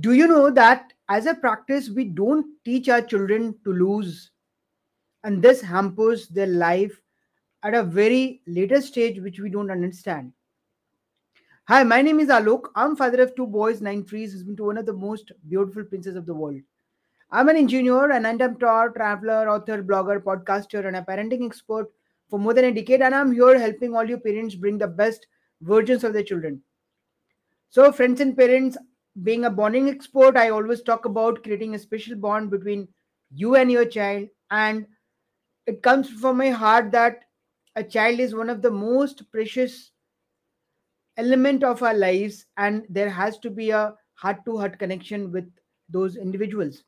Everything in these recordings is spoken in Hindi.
Do you know that as a practice, we don't teach our children to lose, and this hampers their life at a very later stage, which we don't understand. Hi, my name is Alok. I'm father of two boys, nine has been to one of the most beautiful princes of the world. I'm an engineer, an entrepreneur, traveler, author, blogger, podcaster, and a parenting expert for more than a decade, and I'm here helping all you parents bring the best versions of their children. So, friends and parents, being a bonding expert, I always talk about creating a special bond between you and your child. And it comes from my heart that a child is one of the most precious element of our lives, and there has to be a heart to heart connection with those individuals.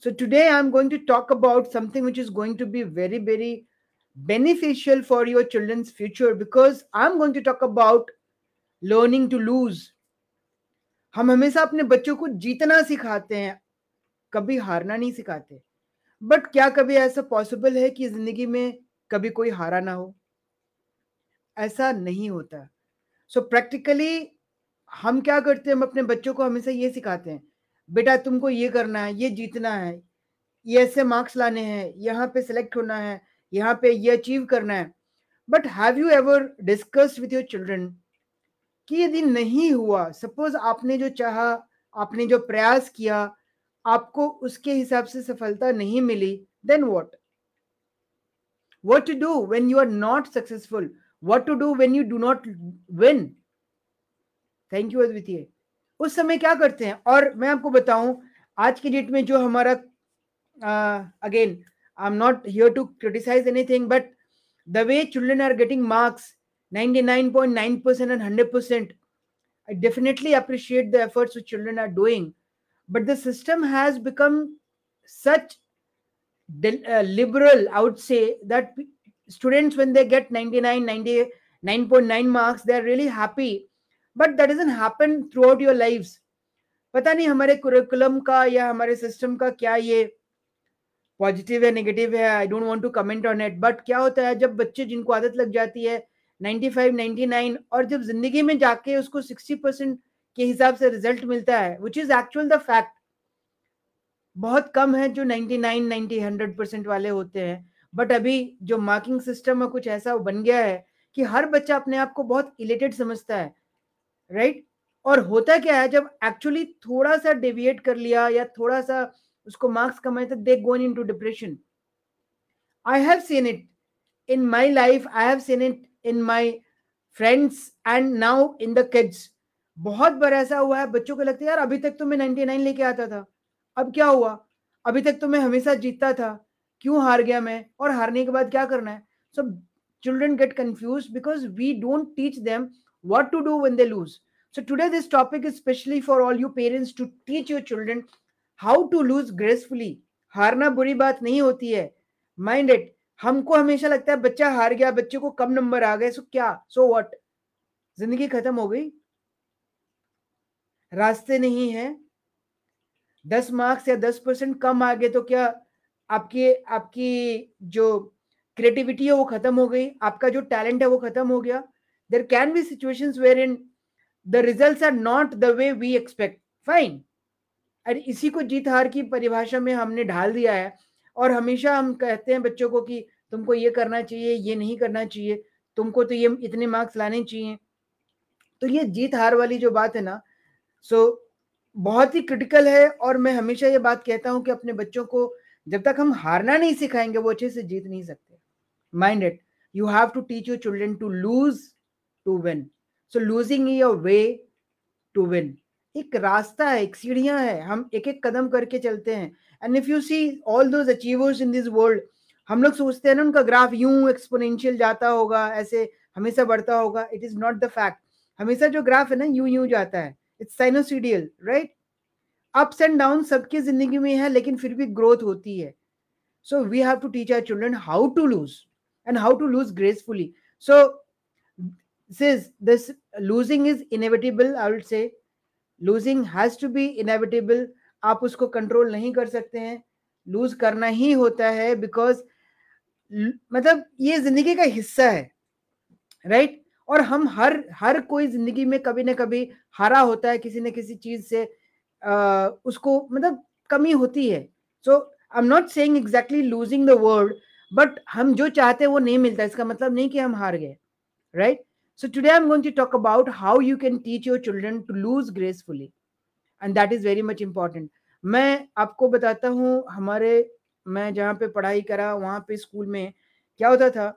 So, today I'm going to talk about something which is going to be very, very beneficial for your children's future because I'm going to talk about learning to lose हम हमेशा अपने बच्चों को जीतना सिखाते हैं कभी हारना नहीं सिखाते। बट क्या कभी ऐसा पॉसिबल है कि ज़िंदगी में कभी कोई हारा ना हो? ऐसा नहीं होता। सो so, प्रैक्टिकली हम क्या करते हैं हम अपने बच्चों को हमेशा ये सिखाते हैं बेटा तुमको ये करना है ये जीतना है ये ऐसे मार्क्स लाने हैं यहाँ पे सिलेक्ट होना है यहाँ पे ये अचीव करना है। But have you ever discuss with your children कि यदि नहीं हुआ सपोज़ आपने जो चाहा, आपने जो प्रयास किया, आपको उसके हिसाब से सफलता नहीं मिली then what what to do when you are not successful what to do when you do not win? Thank you अद्वितीय उस समय क्या करते हैं? और मैं आपको बताऊँ, आज के डेट में जो हमारा again I am not here to criticise anything but the way children are getting marks 99.9% and 100%. I definitely appreciate the efforts which children are doing. But the system has become such uh, liberal, I would say, that students, when they get 99, 99.9 marks, they're really happy. But that doesn't happen throughout your lives. पता नहीं हमारे कुरिकुलम का या हमारे सिस्टम का क्या ये पॉजिटिव है नेगेटिव है I don't want to comment on it but क्या होता है जब बच्चे जिनको आदत लग जाती है 95 99 और जब ज़िंदगी में जाके उसको 60 परसेंट के हिसाब से रिज़ल्ट मिलता है which is actual the fact बहुत कम है जो 99 90 100 परसेंट वाले होते हैं बट अभी जो मार्किंग सिस्टम है कुछ ऐसा बन गया है कि हर बच्चा अपने आप को बहुत इलेटेड समझता है राइट right? और होता क्या है, जब एक्चुअली थोड़ा सा डेविएट कर लिया या थोड़ा सा उसको मार्क्स कमाए तो they gone into depression I have seen it in my life I have seen it in my friends and now in the kids बहुत बार ऐसा हुआ है, बच्चों को लगता है, यार, अभी तक तो मैं 99 लेके आता था। अब क्या हुआ? अभी तक तो मैं हमेशा जीतता था। क्यों हार गया मैं? और हारने के बाद क्या करना है? So children get confuse because we don't teach them what to do when they lose. So, today this topic is especially for all you parents to teach your children how to lose gracefully. हारना बुरी बात नहीं होती है। माइंड इट हमको हमेशा लगता है बच्चा हार गया, बच्चे को कम नंबर आ गए सो क्या? सो व्हाट ज़िंदगी खत्म हो गई। रास्ते नहीं है। दस मार्क्स या दस परसेंट कम आ गए तो क्या आपकी आपकी जो क्रिएटिविटी है वो खत्म हो गई, आपका जो टैलेंट है वो खत्म हो गया। There can be situation where in the result are not the way we expect fine और इसी को जीत हार की परिभाषा में हमने ढाल दिया है। और हमेशा हम कहते हैं बच्चों को कि तुमको ये करना चाहिए, ये नहीं करना चाहिए, तुमको तो ये इतने मार्क्स लाने चाहिए। तो ये जीत हार वाली जो बात है ना सो बहुत ही क्रिटिकल है और मैं हमेशा ये बात कहता हूँ कि अपने बच्चों को जब तक हम हारना नहीं सिखाएँगे, वो अच्छे से जीत नहीं सकते। Mind it you have to teach your children to lose to win so losing your way to win एक रास्ता है, एक सीढ़ियाँ है, हम एक एक कदम करके चलते हैं। And if you see all those achievers in this world हम लोग सोचते हैं ना, उनका ग्राफ यूँ एक्सपोनेंशियल जाता होगा, ऐसे हमेशा बढ़ता होगा। It is not the fact हमेशा जो ग्राफ है ना, यूँ यूँ जाता है। It's sinusoidal right ups and down सबकी ज़िंदगी में है, लेकिन फिर भी ग्रोथ होती है। So we have to teach our children how to lose and how to lose gracefully so says this, losing is inevitable, i would say. Losing has to be inevitable. आप उसको कंट्रोल नहीं कर सकते हैं। लूज करना ही होता है बिकॉज़ मतलब ये ज़िंदगी का हिस्सा है राइट right? और हम हर हर कोई ज़िंदगी में कभी ना कभी हारा होता है किसी न किसी चीज़ से uh, उसको मतलब कमी होती है। So I am not saying exactly losing the word but हम जो चाहते हैं वो नहीं मिलता इसका मतलब नहीं कि हम हार गए right so today I am going to talk about how you can teach your children to lose gracefully and that is very much important मैं आपको बताता हूँ, हमारे, मैं जहाँ पे पढ़ाई करा, वहाँ पे स्कूल में क्या होता था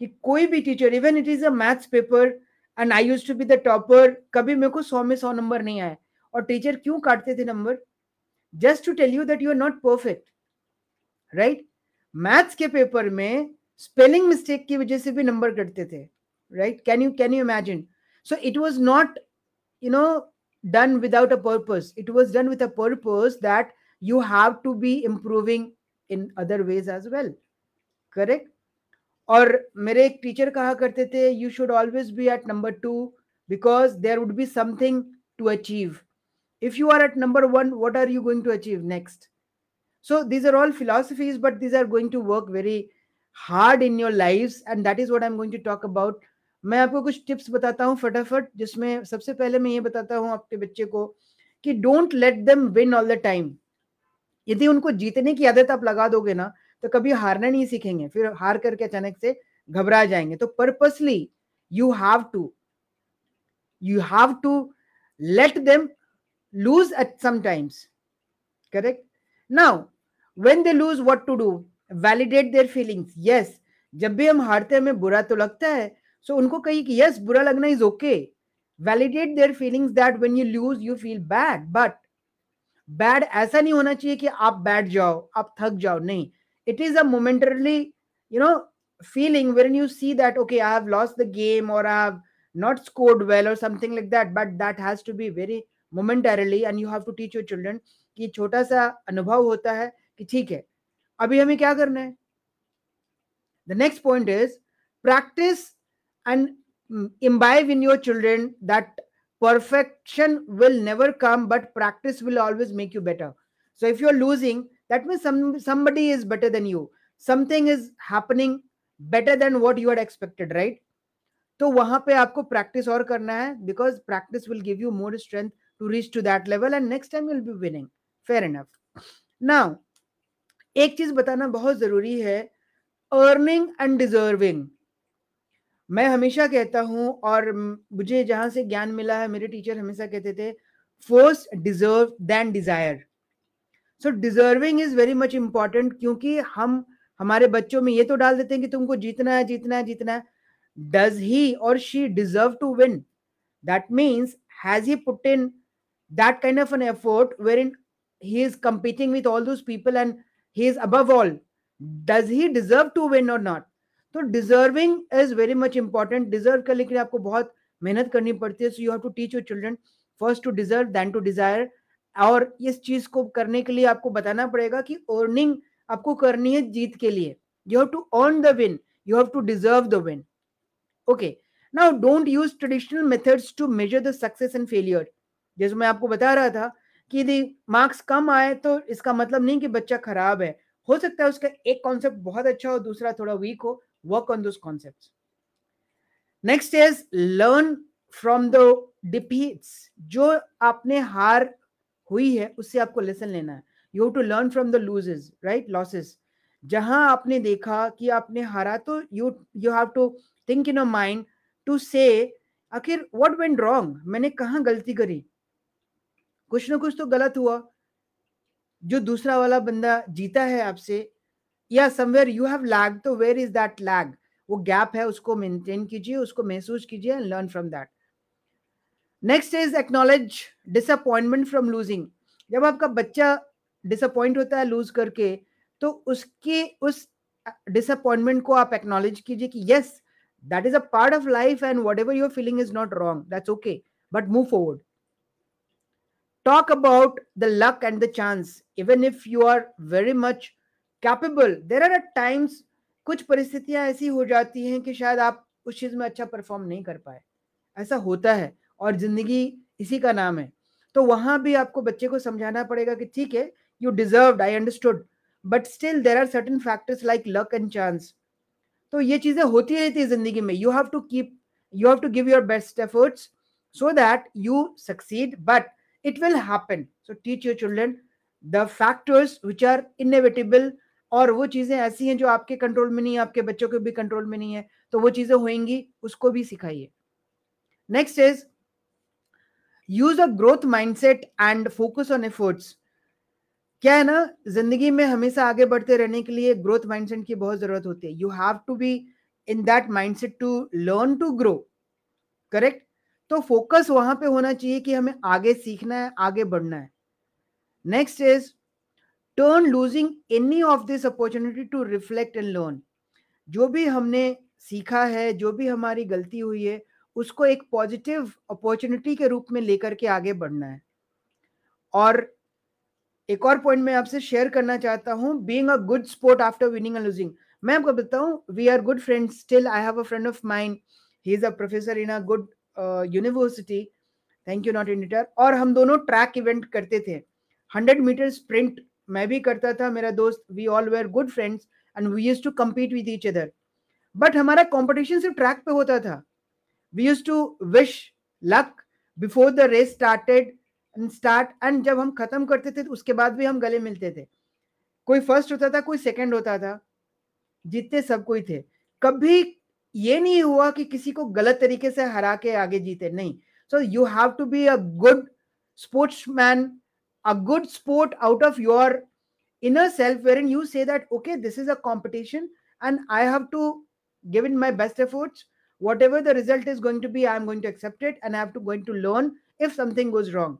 कि कोई भी teacher even it is a maths paper and I use to be the topper कभी मेरे को सौ में सौ नंबर नहीं आए। और टीचर क्यों काटते थे number just to tell you that you are not perfect right maths के पेपर में स्पेलिंग मिस्टेक की वजह से भी नंबर कटते थे right can you can you imagine so it was not you know done without a purpose it was done with a purpose that you have to be improving in other ways as well correct और मेरे एक टीचर कहा करते थे you should always be at number two because there would be something to achieve if you are at number one what are you going to achieve next so these are all philosophies but these are going to work very hard in your lives and that is what i'm going to talk about मैं आपको कुछ टिप्स बताता हूँ फटाफट, जिसमें सबसे पहले मैं ये बताता हूँ आपके बच्चे को कि don't let them win all the time यदि उनको जीतने की आदत आप लगा दोगे ना तो कभी हारना नहीं सीखेंगे, फिर हार करके अचानक से घबरा जाएँगे। तो purposely you have to you have to let them lose at sometimes correct now when they lose what to do validate their feelings yes, जब भी हम हारते हैं, हमें बुरा तो लगता है सो उनको कही कि यस बुरा लगना is okay validate their feelings that when you lose you feel bad but bad ऐसा नहीं होना चाहिए कि आप बैठ जाओ, आप थक जाओ, नहीं. It is a momentarily you know feeling when you see that okay I have lost the game और I have not scored well और something like that but that has to be very momentarily and you have to teach your children कि छोटा सा अनुभव होता है कि ठीक है, अभी हमें क्या करना है? The next point is practice and imbibe in your children that perfection will never come but practice will always make you better so if you're losing that means some somebody is better than you something is happening better than what you had expected right तो वहां पे आपको प्रैक्टिस और करना है because practice will give you more strength to reach to that level and next time will be winning fair enough now एक चीज बताना बहुत जरूरी है अर्निंग एंड डिजर्विंग मैं हमेशा कहता हूँ और मुझे जहाँ से ज्ञान मिला है, मेरे टीचर हमेशा कहते थे first deserve then desire so deserving is very much important क्योंकि हम, हमारे बच्चों में ये तो डाल देते हैं कि तुमको जीतना है जीतना है जीतना है। डज ही और she deserve to win that means has he put in that kind of an effort where in he is competing with all those people and he is above all does he deserve to win और नॉट तो deserving is very much important deserve करने के लिए आपको बहुत मेहनत करनी पड़ती है. So you have to teach your children first to deserve then to desire और इस चीज़ को करने के लिए आपको बताना पड़ेगा कि अर्निंग आपको करनी है जीत के लिए. You have to earn the win you have to deserve the win okay now don't use traditional methods to measure the success and failure जैसे मैं आपको बता रहा था कि यदि मार्क्स कम आए तो इसका मतलब नहीं कि बच्चा खराब है. हो सकता है उसका एक कॉन्सेप्ट बहुत अच्छा हो, दूसरा थोड़ा वीक हो work on those concepts. Next is learn from the defeats. जो आपने हार हुई है, उससे आपको लेसन लेना है. You to learn from the loses right losses जहाँ आपने देखा कि आपने हारा तो you you have to think in a mind to say आखिर व्हाट वेंट रॉन्ग मैंने कहा गलती करी? कुछ ना कुछ तो गलत हुआ. जो दूसरा वाला बंदा जीता है आपसे या समवेयर यू हैव लैग तो वेयर इज़ दैट लैग वो गैप है, उसको मेंटेन कीजिए, उसको महसूस कीजिए and learn from that next is acknowledge disappointment from losing जब आपका बच्चा डिसअपॉइंट होता है लूज करके तो उसके, उस डिसअपॉइंटमेंट को आप एक्नोलेज कीजिए कि yes that is a part of life and whatever your feeling is not wrong that's okay but move forward talk about the luck and the chance, even if you are very much capable there are at times कुछ परिस्थितियाँ ऐसी हो जाती हैं कि शायद आप उस चीज़ में अच्छा परफॉर्म नहीं कर पाए। ऐसा होता है और ज़िंदगी इसी का नाम है। तो वहाँ भी आपको बच्चे को समझाना पड़ेगा कि ठीक है you deserve I understood but still there are certain factors like luck and chance तो ये चीज़ें होती रहती है ज़िंदगी में। You have to keep you have to give your best efforts so that you succeed but it will happen. So teach your children the factors which are inevitable और वो चीज़ें ऐसी हैं जो आपके कंट्रोल में नहीं है, आपके बच्चों के भी कंट्रोल में नहीं है तो वो चीज़ें होंगी उसको भी सिखाइए। Next is use a growth mindset and focus on efforts क्या है ना, ज़िंदगी में हमेशा आगे बढ़ते रहने के लिए ग्रोथ माइंडसेट की बहुत ज़रूरत होती है। You have to be in that mindset to learn to grow correct तो फोकस वहाँ पे होना चाहिए कि हमें आगे सीखना है, आगे बढ़ना है। Next is turn losing any of this opportunity to reflect and learn जो भी हमने सीखा है, जो भी हमारी गलती हुई है, उसको एक पॉजिटिव अपॉर्चुनिटी के रूप में लेकर के आगे बढ़ना है। और एक और पॉइंट मैं आपसे शेयर करना चाहता हूँ being a good sport after winning and losing मैं आपको बताऊँ we are good friends still I have a friend of mine he is a professor in a good university thank you not इंडिटर और हम दोनों ट्रैक इवेंट करते थे। हंड्रेड मीटर स्प्रिंट मैं भी करता था, मेरा दोस्त we all were good friends and we use to compete with each other but हमारा कॉम्पिटिशन सिर्फ़ ट्रैक पे होता था। We use to wish luck before the race started start and जब हम खत्म करते थे तो उसके बाद भी हम गले मिलते थे। कोई फ़र्स्ट होता था, कोई सेकंड होता था। जीतते सब कोई थे। कभी ये नहीं हुआ कि किसी को गलत तरीके से हरा के आगे जीते। नहीं। So you have to be a good sportsman a good sport out of your inner self wherein you say that okay this is a competition and i have to give in my best efforts whatever the result is going to be i'm going to accept it and i have to going to learn if something goes wrong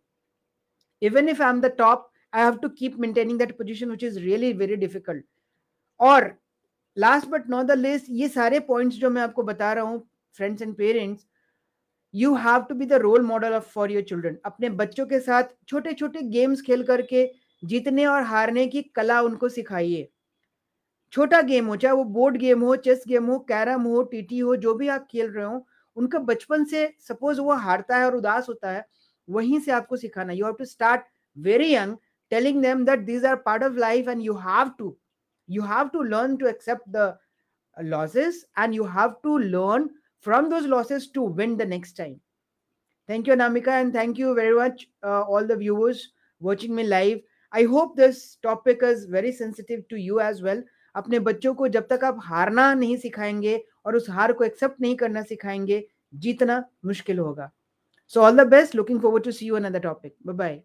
even if i'm the top i have to keep maintaining that position which is really very difficult और last but not the least ये सारे पॉइंट्स जो मैं आपको बता रहा हूँ friends and parents you have to be the role model of for your children अपने बच्चों के साथ छोटे छोटे गेम्स खेल करके जीतने और हारने की कला उनको सिखाइए। छोटा गेम हो, चाहे वो बोर्ड गेम हो चेस गेम हो, कैरम हो टीटी हो, जो भी आप खेल रहे हो, उनका बचपन से सपोज़ वो हारता है और उदास होता है, वहीं से आपको सिखाना। You have to start very young telling them that these are part of life and you have to you have to learn to accept the losses and you have to learn from those losses to win the next time thank you namika and thank you very much uh, all the viewers watching me live i hope this topic is very sensitive to you as well अपने बच्चों को जब तक आप हारना नहीं सिखाएँगे और उस हार को एक्सेप्ट नहीं करना सिखाएँगे जीतना मुश्किल होगा so all the best looking forward to see you another topic bye bye